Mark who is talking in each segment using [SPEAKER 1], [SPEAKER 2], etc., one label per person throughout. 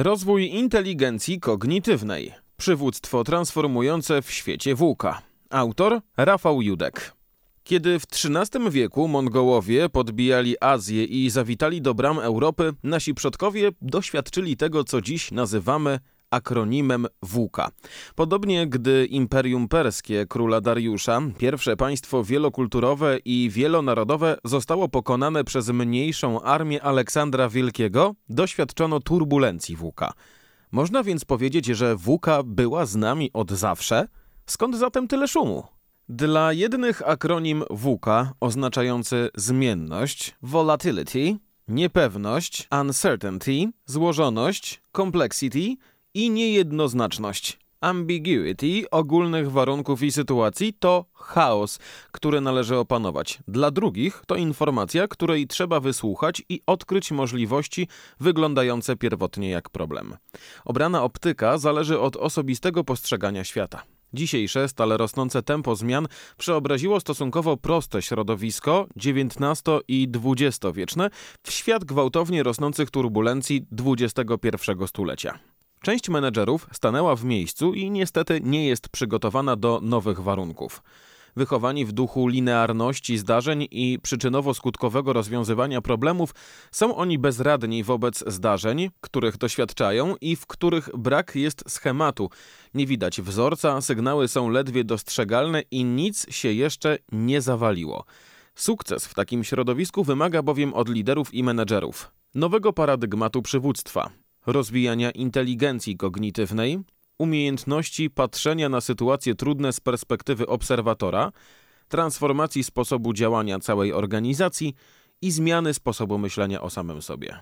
[SPEAKER 1] Rozwój inteligencji kognitywnej. Przywództwo transformujące w świecie włóka. Autor Rafał Judek. Kiedy w XIII wieku Mongołowie podbijali Azję i zawitali do bram Europy, nasi przodkowie doświadczyli tego, co dziś nazywamy akronimem WUKA. Podobnie gdy Imperium Perskie króla Dariusza, pierwsze państwo wielokulturowe i wielonarodowe zostało pokonane przez mniejszą armię Aleksandra Wielkiego, doświadczono turbulencji WUKA. Można więc powiedzieć, że WUKA była z nami od zawsze? Skąd zatem tyle szumu? Dla jednych akronim WUKA oznaczający zmienność, volatility, niepewność, uncertainty, złożoność, complexity i niejednoznaczność. Ambiguity ogólnych warunków i sytuacji to chaos, który należy opanować. Dla drugich to informacja, której trzeba wysłuchać i odkryć możliwości wyglądające pierwotnie jak problem. Obrana optyka zależy od osobistego postrzegania świata. Dzisiejsze, stale rosnące tempo zmian przeobraziło stosunkowo proste środowisko XIX i XX-wieczne w świat gwałtownie rosnących turbulencji XXI stulecia. Część menedżerów stanęła w miejscu i niestety nie jest przygotowana do nowych warunków. Wychowani w duchu linearności zdarzeń i przyczynowo-skutkowego rozwiązywania problemów, są oni bezradni wobec zdarzeń, których doświadczają i w których brak jest schematu. Nie widać wzorca, sygnały są ledwie dostrzegalne i nic się jeszcze nie zawaliło. Sukces w takim środowisku wymaga bowiem od liderów i menedżerów nowego paradygmatu przywództwa, rozwijania inteligencji kognitywnej, umiejętności patrzenia na sytuacje trudne z perspektywy obserwatora, transformacji sposobu działania całej organizacji i zmiany sposobu myślenia o samym sobie.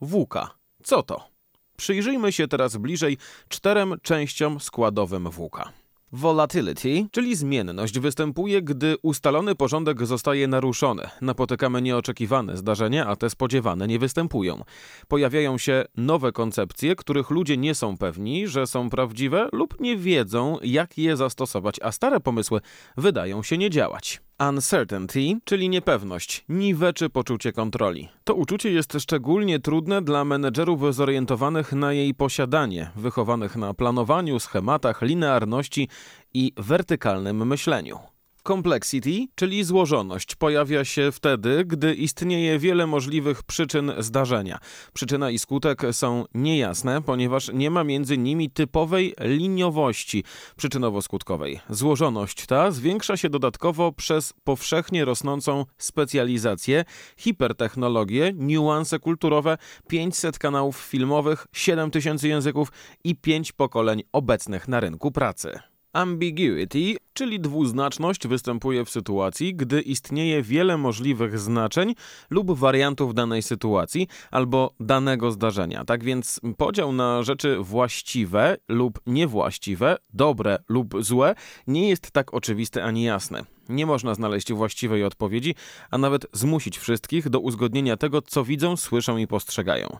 [SPEAKER 1] WUKA. Co to? Przyjrzyjmy się teraz bliżej czterem częściom składowym WUKA. Volatility, czyli zmienność, występuje, gdy ustalony porządek zostaje naruszony. Napotykamy nieoczekiwane zdarzenia, a te spodziewane nie występują. Pojawiają się nowe koncepcje, których ludzie nie są pewni, że są prawdziwe lub nie wiedzą, jak je zastosować, a stare pomysły wydają się nie działać. Uncertainty, czyli niepewność, niweczy poczucie kontroli. To uczucie jest szczególnie trudne dla menedżerów zorientowanych na jej posiadanie, wychowanych na planowaniu, schematach, linearności i wertykalnym myśleniu. Complexity, czyli złożoność, pojawia się wtedy, gdy istnieje wiele możliwych przyczyn zdarzenia. Przyczyna i skutek są niejasne, ponieważ nie ma między nimi typowej liniowości przyczynowo-skutkowej. Złożoność ta zwiększa się dodatkowo przez powszechnie rosnącą specjalizację, hipertechnologię, niuanse kulturowe, 500 kanałów filmowych, 7000 języków i 5 pokoleń obecnych na rynku pracy. Ambiguity, czyli dwuznaczność, występuje w sytuacji, gdy istnieje wiele możliwych znaczeń lub wariantów danej sytuacji albo danego zdarzenia. Tak więc podział na rzeczy właściwe lub niewłaściwe, dobre lub złe, nie jest tak oczywisty ani jasny. Nie można znaleźć właściwej odpowiedzi, a nawet zmusić wszystkich do uzgodnienia tego, co widzą, słyszą i postrzegają.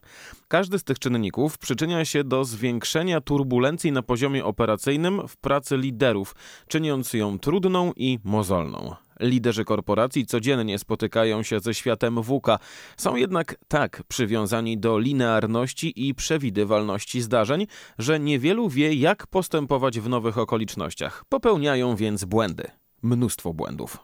[SPEAKER 1] Każdy z tych czynników przyczynia się do zwiększenia turbulencji na poziomie operacyjnym w pracy liderów, czyniąc ją trudną i mozolną. Liderzy korporacji codziennie spotykają się ze światem WUKA, są jednak tak przywiązani do linearności i przewidywalności zdarzeń, że niewielu wie, jak postępować w nowych okolicznościach. Popełniają więc błędy mnóstwo błędów.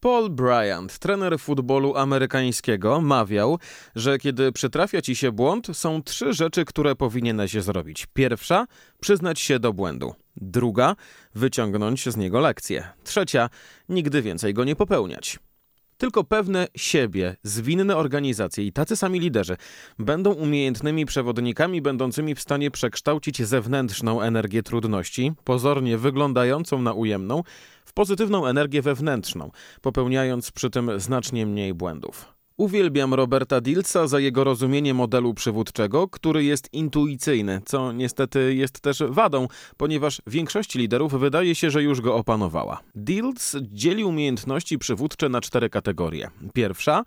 [SPEAKER 1] Paul Bryant, trener futbolu amerykańskiego, mawiał, że kiedy przytrafia ci się błąd, są trzy rzeczy, które powinieneś zrobić. Pierwsza, przyznać się do błędu. Druga, wyciągnąć z niego lekcję. Trzecia, nigdy więcej go nie popełniać. Tylko pewne siebie, zwinne organizacje i tacy sami liderzy będą umiejętnymi przewodnikami, będącymi w stanie przekształcić zewnętrzną energię trudności, pozornie wyglądającą na ujemną, w pozytywną energię wewnętrzną, popełniając przy tym znacznie mniej błędów. Uwielbiam Roberta Dilsa za jego rozumienie modelu przywódczego, który jest intuicyjny, co niestety jest też wadą, ponieważ większości liderów wydaje się, że już go opanowała. Dils dzieli umiejętności przywódcze na cztery kategorie. Pierwsza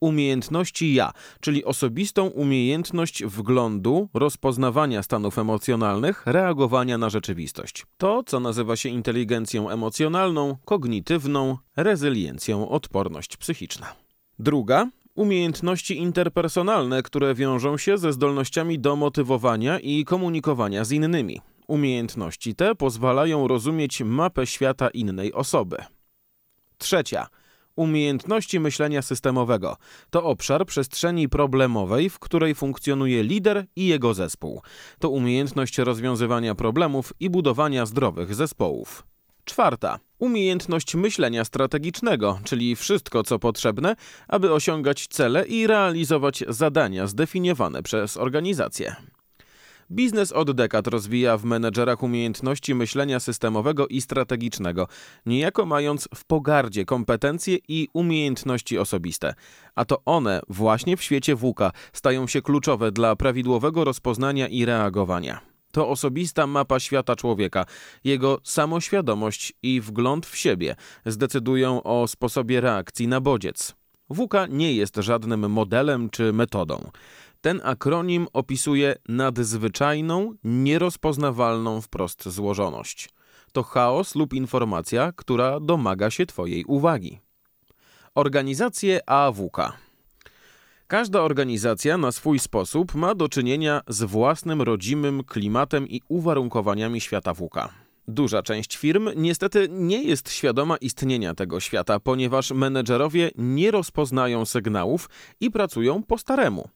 [SPEAKER 1] umiejętności ja, czyli osobistą umiejętność wglądu, rozpoznawania stanów emocjonalnych, reagowania na rzeczywistość. To, co nazywa się inteligencją emocjonalną, kognitywną, rezyliencją, odporność psychiczna. Druga Umiejętności interpersonalne, które wiążą się ze zdolnościami do motywowania i komunikowania z innymi. Umiejętności te pozwalają rozumieć mapę świata innej osoby. Trzecia. Umiejętności myślenia systemowego to obszar przestrzeni problemowej, w której funkcjonuje lider i jego zespół. To umiejętność rozwiązywania problemów i budowania zdrowych zespołów. Czwarta. Umiejętność myślenia strategicznego, czyli wszystko co potrzebne, aby osiągać cele i realizować zadania zdefiniowane przez organizację. Biznes od dekad rozwija w menedżerach umiejętności myślenia systemowego i strategicznego, niejako mając w pogardzie kompetencje i umiejętności osobiste. A to one właśnie w świecie WUKA stają się kluczowe dla prawidłowego rozpoznania i reagowania. To osobista mapa świata człowieka, jego samoświadomość i wgląd w siebie zdecydują o sposobie reakcji na bodziec. WUKA nie jest żadnym modelem czy metodą. Ten akronim opisuje nadzwyczajną, nierozpoznawalną wprost złożoność. To chaos lub informacja, która domaga się Twojej uwagi. Organizacje AWK. Każda organizacja na swój sposób ma do czynienia z własnym rodzimym klimatem i uwarunkowaniami świata WK. Duża część firm niestety nie jest świadoma istnienia tego świata, ponieważ menedżerowie nie rozpoznają sygnałów i pracują po staremu.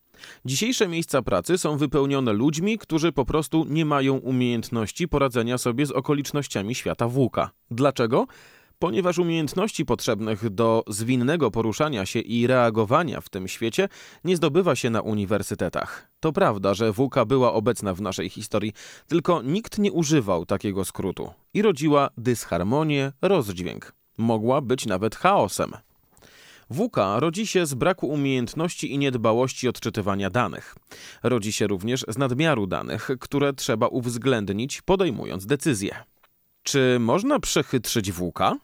[SPEAKER 1] Dzisiejsze miejsca pracy są wypełnione ludźmi, którzy po prostu nie mają umiejętności poradzenia sobie z okolicznościami świata włóka. Dlaczego? Ponieważ umiejętności potrzebnych do zwinnego poruszania się i reagowania w tym świecie nie zdobywa się na uniwersytetach. To prawda, że WUKA była obecna w naszej historii, tylko nikt nie używał takiego skrótu i rodziła dysharmonię, rozdźwięk. Mogła być nawet chaosem. WUKA rodzi się z braku umiejętności i niedbałości odczytywania danych. Rodzi się również z nadmiaru danych, które trzeba uwzględnić, podejmując decyzje. Czy można przechytrzyć WUKA?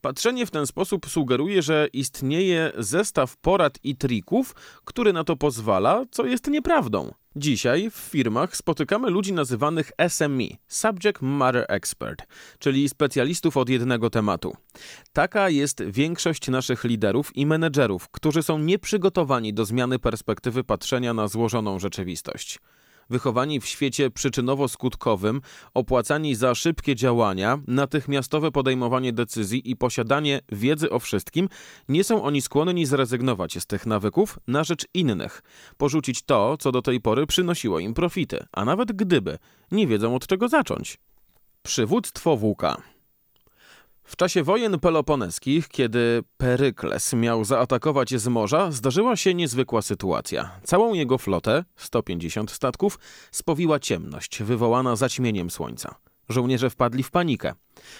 [SPEAKER 1] Patrzenie w ten sposób sugeruje, że istnieje zestaw porad i trików, który na to pozwala, co jest nieprawdą. Dzisiaj w firmach spotykamy ludzi nazywanych SME Subject Matter Expert czyli specjalistów od jednego tematu. Taka jest większość naszych liderów i menedżerów, którzy są nieprzygotowani do zmiany perspektywy patrzenia na złożoną rzeczywistość wychowani w świecie przyczynowo-skutkowym, opłacani za szybkie działania, natychmiastowe podejmowanie decyzji i posiadanie wiedzy o wszystkim, nie są oni skłonni zrezygnować z tych nawyków na rzecz innych, porzucić to, co do tej pory przynosiło im profity, a nawet gdyby, nie wiedzą od czego zacząć. Przywództwo włóka. W czasie wojen peloponeskich, kiedy Perykles miał zaatakować z morza, zdarzyła się niezwykła sytuacja. Całą jego flotę, 150 statków, spowiła ciemność, wywołana zaćmieniem słońca. Żołnierze wpadli w panikę.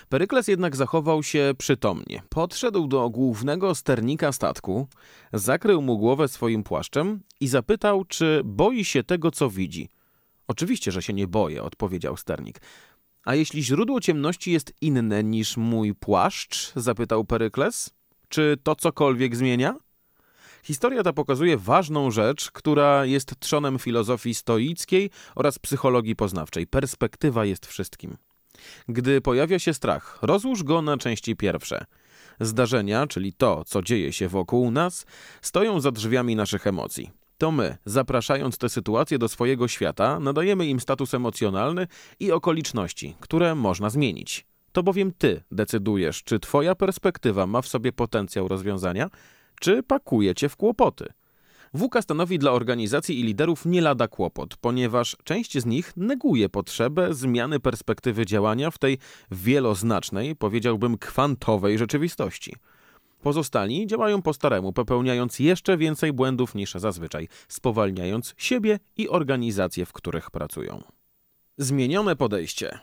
[SPEAKER 1] Perykles jednak zachował się przytomnie. Podszedł do głównego sternika statku, zakrył mu głowę swoim płaszczem i zapytał, czy boi się tego, co widzi. Oczywiście, że się nie boję, odpowiedział sternik. A jeśli źródło ciemności jest inne niż mój płaszcz? zapytał Perykles. Czy to cokolwiek zmienia? Historia ta pokazuje ważną rzecz, która jest trzonem filozofii stoickiej oraz psychologii poznawczej. Perspektywa jest wszystkim. Gdy pojawia się strach, rozłóż go na części pierwsze. Zdarzenia, czyli to, co dzieje się wokół nas, stoją za drzwiami naszych emocji to my, zapraszając te sytuacje do swojego świata, nadajemy im status emocjonalny i okoliczności, które można zmienić. To bowiem ty decydujesz, czy twoja perspektywa ma w sobie potencjał rozwiązania, czy pakuje cię w kłopoty. WUKA stanowi dla organizacji i liderów nie lada kłopot, ponieważ część z nich neguje potrzebę zmiany perspektywy działania w tej wieloznacznej, powiedziałbym kwantowej rzeczywistości. Pozostali działają po staremu, popełniając jeszcze więcej błędów niż zazwyczaj, spowalniając siebie i organizacje, w których pracują. Zmienione podejście.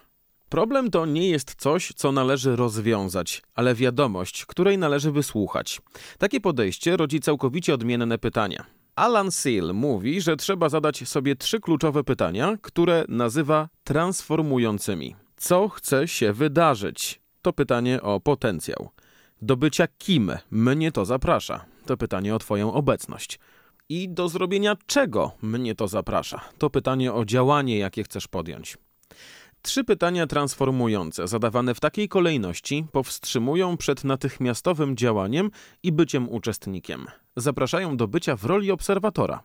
[SPEAKER 1] Problem to nie jest coś, co należy rozwiązać, ale wiadomość, której należy wysłuchać. Takie podejście rodzi całkowicie odmienne pytania. Alan Seal mówi, że trzeba zadać sobie trzy kluczowe pytania, które nazywa transformującymi. Co chce się wydarzyć? To pytanie o potencjał. Do bycia kim mnie to zaprasza? To pytanie o Twoją obecność. I do zrobienia czego mnie to zaprasza? To pytanie o działanie, jakie chcesz podjąć. Trzy pytania transformujące, zadawane w takiej kolejności, powstrzymują przed natychmiastowym działaniem i byciem uczestnikiem. Zapraszają do bycia w roli obserwatora.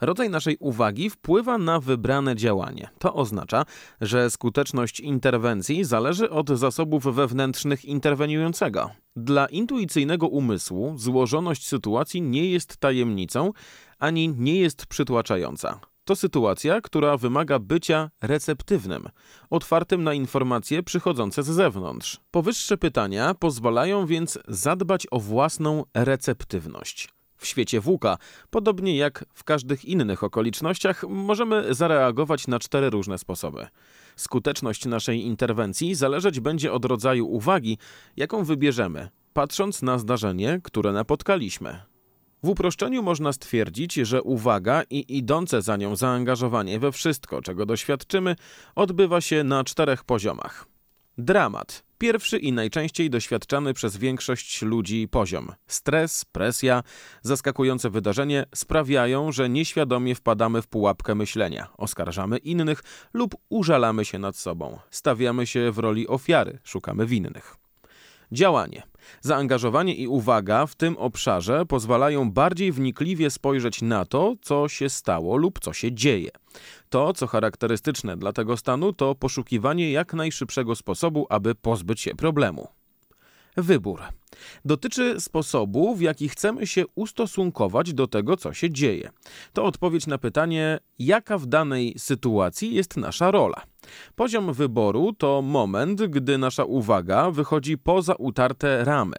[SPEAKER 1] Rodzaj naszej uwagi wpływa na wybrane działanie. To oznacza, że skuteczność interwencji zależy od zasobów wewnętrznych interweniującego. Dla intuicyjnego umysłu złożoność sytuacji nie jest tajemnicą ani nie jest przytłaczająca. To sytuacja, która wymaga bycia receptywnym, otwartym na informacje przychodzące z zewnątrz. Powyższe pytania pozwalają więc zadbać o własną receptywność. W świecie włóka, podobnie jak w każdych innych okolicznościach, możemy zareagować na cztery różne sposoby. Skuteczność naszej interwencji zależeć będzie od rodzaju uwagi, jaką wybierzemy, patrząc na zdarzenie, które napotkaliśmy. W uproszczeniu można stwierdzić, że uwaga i idące za nią zaangażowanie we wszystko, czego doświadczymy, odbywa się na czterech poziomach. Dramat. Pierwszy i najczęściej doświadczany przez większość ludzi poziom. Stres, presja, zaskakujące wydarzenie sprawiają, że nieświadomie wpadamy w pułapkę myślenia, oskarżamy innych lub użalamy się nad sobą. Stawiamy się w roli ofiary, szukamy winnych. Działanie. Zaangażowanie i uwaga w tym obszarze pozwalają bardziej wnikliwie spojrzeć na to, co się stało lub co się dzieje. To, co charakterystyczne dla tego stanu, to poszukiwanie jak najszybszego sposobu, aby pozbyć się problemu. Wybór dotyczy sposobu, w jaki chcemy się ustosunkować do tego, co się dzieje. To odpowiedź na pytanie, jaka w danej sytuacji jest nasza rola. Poziom wyboru to moment, gdy nasza uwaga wychodzi poza utarte ramy.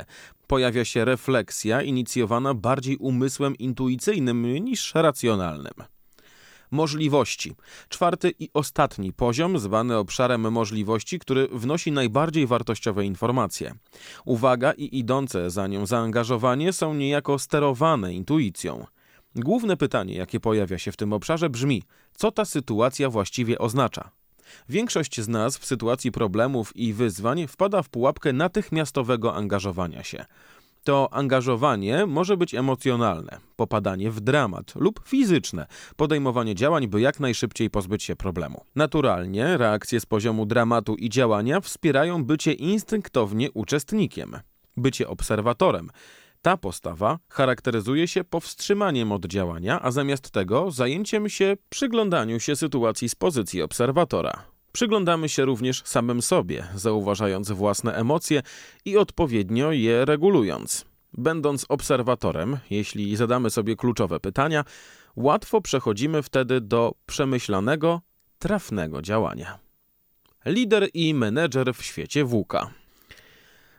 [SPEAKER 1] Pojawia się refleksja inicjowana bardziej umysłem intuicyjnym niż racjonalnym możliwości. Czwarty i ostatni poziom, zwany obszarem możliwości, który wnosi najbardziej wartościowe informacje. Uwaga i idące za nią zaangażowanie są niejako sterowane intuicją. Główne pytanie, jakie pojawia się w tym obszarze, brzmi: co ta sytuacja właściwie oznacza? Większość z nas w sytuacji problemów i wyzwań wpada w pułapkę natychmiastowego angażowania się. To angażowanie może być emocjonalne, popadanie w dramat lub fizyczne, podejmowanie działań, by jak najszybciej pozbyć się problemu. Naturalnie reakcje z poziomu dramatu i działania wspierają bycie instynktownie uczestnikiem, bycie obserwatorem. Ta postawa charakteryzuje się powstrzymaniem od działania, a zamiast tego zajęciem się przyglądaniu się sytuacji z pozycji obserwatora. Przyglądamy się również samym sobie, zauważając własne emocje i odpowiednio je regulując. Będąc obserwatorem, jeśli zadamy sobie kluczowe pytania, łatwo przechodzimy wtedy do przemyślanego, trafnego działania. Lider i menedżer w świecie włóka.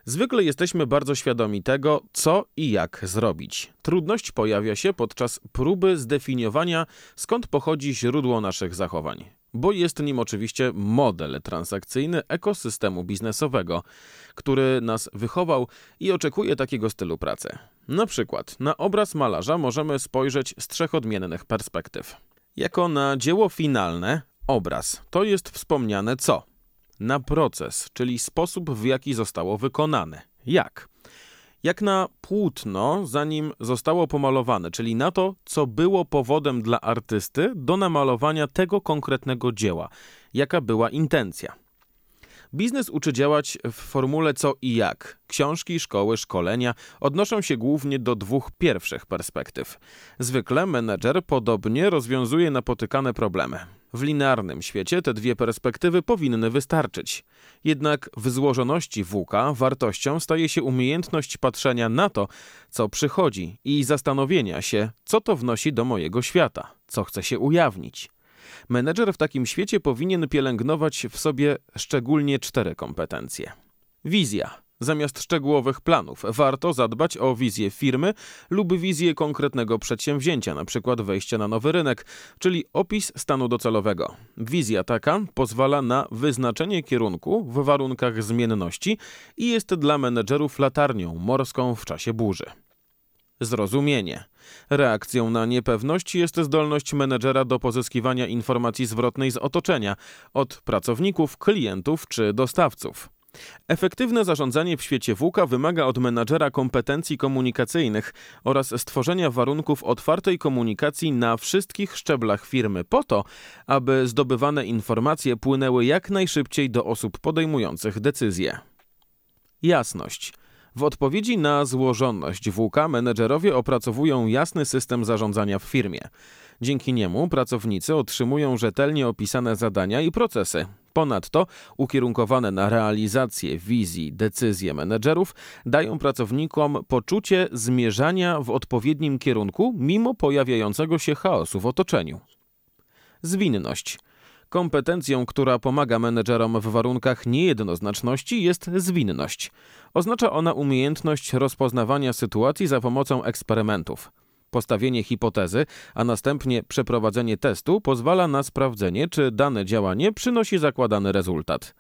[SPEAKER 1] Zwykle jesteśmy bardzo świadomi tego, co i jak zrobić. Trudność pojawia się podczas próby zdefiniowania, skąd pochodzi źródło naszych zachowań bo jest nim oczywiście model transakcyjny ekosystemu biznesowego, który nas wychował i oczekuje takiego stylu pracy. Na przykład na obraz malarza możemy spojrzeć z trzech odmiennych perspektyw. Jako na dzieło finalne, obraz to jest wspomniane co? Na proces, czyli sposób w jaki zostało wykonane. Jak? jak na płótno, zanim zostało pomalowane, czyli na to, co było powodem dla artysty do namalowania tego konkretnego dzieła, jaka była intencja. Biznes uczy działać w formule co i jak. Książki, szkoły, szkolenia odnoszą się głównie do dwóch pierwszych perspektyw. Zwykle menedżer podobnie rozwiązuje napotykane problemy. W linearnym świecie te dwie perspektywy powinny wystarczyć. Jednak w złożoności włóka wartością staje się umiejętność patrzenia na to, co przychodzi i zastanowienia się, co to wnosi do mojego świata, co chce się ujawnić. Menedżer w takim świecie powinien pielęgnować w sobie szczególnie cztery kompetencje. Wizja. Zamiast szczegółowych planów, warto zadbać o wizję firmy lub wizję konkretnego przedsięwzięcia, np. wejścia na nowy rynek, czyli opis stanu docelowego. Wizja taka pozwala na wyznaczenie kierunku w warunkach zmienności i jest dla menedżerów latarnią morską w czasie burzy. Zrozumienie. Reakcją na niepewność jest zdolność menedżera do pozyskiwania informacji zwrotnej z otoczenia, od pracowników, klientów czy dostawców. Efektywne zarządzanie w świecie WUKA wymaga od menadżera kompetencji komunikacyjnych oraz stworzenia warunków otwartej komunikacji na wszystkich szczeblach firmy po to, aby zdobywane informacje płynęły jak najszybciej do osób podejmujących decyzje. Jasność. W odpowiedzi na złożoność WUKA menedżerowie opracowują jasny system zarządzania w firmie. Dzięki niemu pracownicy otrzymują rzetelnie opisane zadania i procesy. Ponadto ukierunkowane na realizację wizji decyzje menedżerów dają pracownikom poczucie zmierzania w odpowiednim kierunku mimo pojawiającego się chaosu w otoczeniu. Zwinność. Kompetencją, która pomaga menedżerom w warunkach niejednoznaczności jest zwinność. Oznacza ona umiejętność rozpoznawania sytuacji za pomocą eksperymentów. Postawienie hipotezy, a następnie przeprowadzenie testu pozwala na sprawdzenie, czy dane działanie przynosi zakładany rezultat.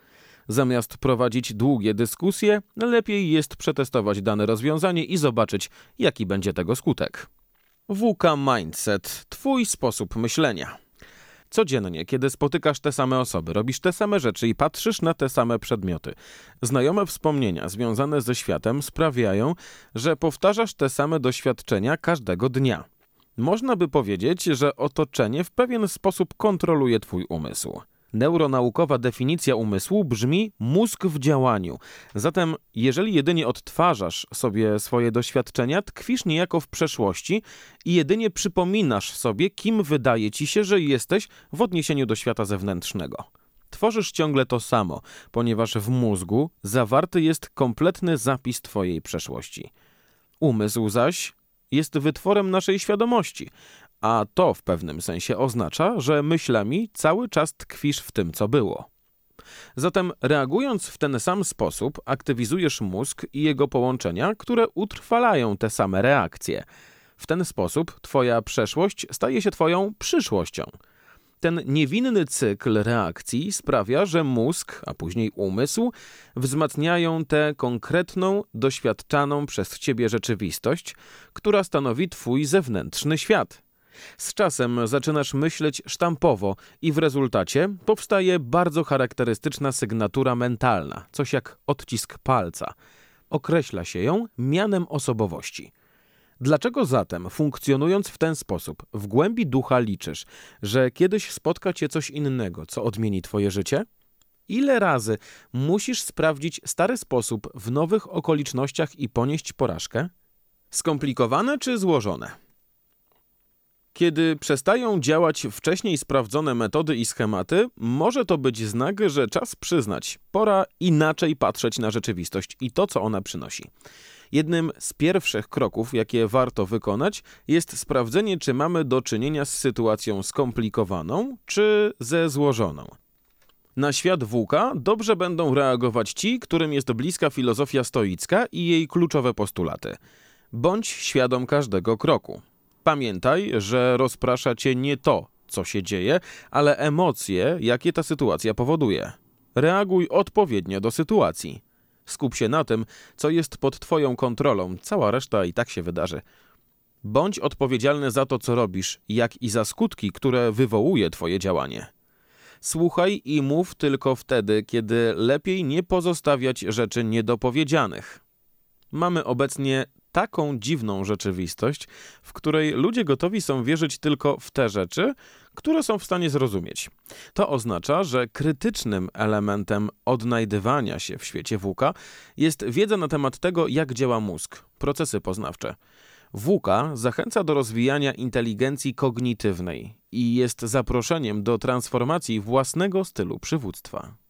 [SPEAKER 1] Zamiast prowadzić długie dyskusje, lepiej jest przetestować dane rozwiązanie i zobaczyć, jaki będzie tego skutek. WK Mindset Twój sposób myślenia. Codziennie, kiedy spotykasz te same osoby, robisz te same rzeczy i patrzysz na te same przedmioty, znajome wspomnienia związane ze światem sprawiają, że powtarzasz te same doświadczenia każdego dnia. Można by powiedzieć, że otoczenie w pewien sposób kontroluje Twój umysł. Neuronaukowa definicja umysłu brzmi mózg w działaniu. Zatem, jeżeli jedynie odtwarzasz sobie swoje doświadczenia, tkwisz niejako w przeszłości i jedynie przypominasz sobie, kim wydaje ci się, że jesteś w odniesieniu do świata zewnętrznego. Tworzysz ciągle to samo, ponieważ w mózgu zawarty jest kompletny zapis Twojej przeszłości. Umysł zaś jest wytworem naszej świadomości, a to w pewnym sensie oznacza, że myślami cały czas tkwisz w tym, co było. Zatem reagując w ten sam sposób, aktywizujesz mózg i jego połączenia, które utrwalają te same reakcje. W ten sposób Twoja przeszłość staje się Twoją przyszłością. Ten niewinny cykl reakcji sprawia, że mózg, a później umysł, wzmacniają tę konkretną, doświadczaną przez Ciebie rzeczywistość, która stanowi Twój zewnętrzny świat. Z czasem zaczynasz myśleć sztampowo i w rezultacie powstaje bardzo charakterystyczna sygnatura mentalna, coś jak odcisk palca. Określa się ją mianem osobowości. Dlaczego zatem, funkcjonując w ten sposób, w głębi ducha liczysz, że kiedyś spotka cię coś innego, co odmieni twoje życie? Ile razy musisz sprawdzić stary sposób w nowych okolicznościach i ponieść porażkę? Skomplikowane czy złożone? Kiedy przestają działać wcześniej sprawdzone metody i schematy, może to być znak, że czas przyznać, pora inaczej patrzeć na rzeczywistość i to, co ona przynosi. Jednym z pierwszych kroków, jakie warto wykonać, jest sprawdzenie, czy mamy do czynienia z sytuacją skomplikowaną czy ze złożoną. Na świat włóka dobrze będą reagować ci, którym jest bliska filozofia stoicka i jej kluczowe postulaty. Bądź świadom każdego kroku. Pamiętaj, że rozprasza cię nie to, co się dzieje, ale emocje, jakie ta sytuacja powoduje. Reaguj odpowiednio do sytuacji. Skup się na tym, co jest pod Twoją kontrolą, cała reszta i tak się wydarzy. Bądź odpowiedzialny za to, co robisz, jak i za skutki, które wywołuje Twoje działanie. Słuchaj i mów tylko wtedy, kiedy lepiej nie pozostawiać rzeczy niedopowiedzianych. Mamy obecnie taką dziwną rzeczywistość, w której ludzie gotowi są wierzyć tylko w te rzeczy, które są w stanie zrozumieć. To oznacza, że krytycznym elementem odnajdywania się w świecie WUKA jest wiedza na temat tego, jak działa mózg, procesy poznawcze. WUKA zachęca do rozwijania inteligencji kognitywnej i jest zaproszeniem do transformacji własnego stylu przywództwa.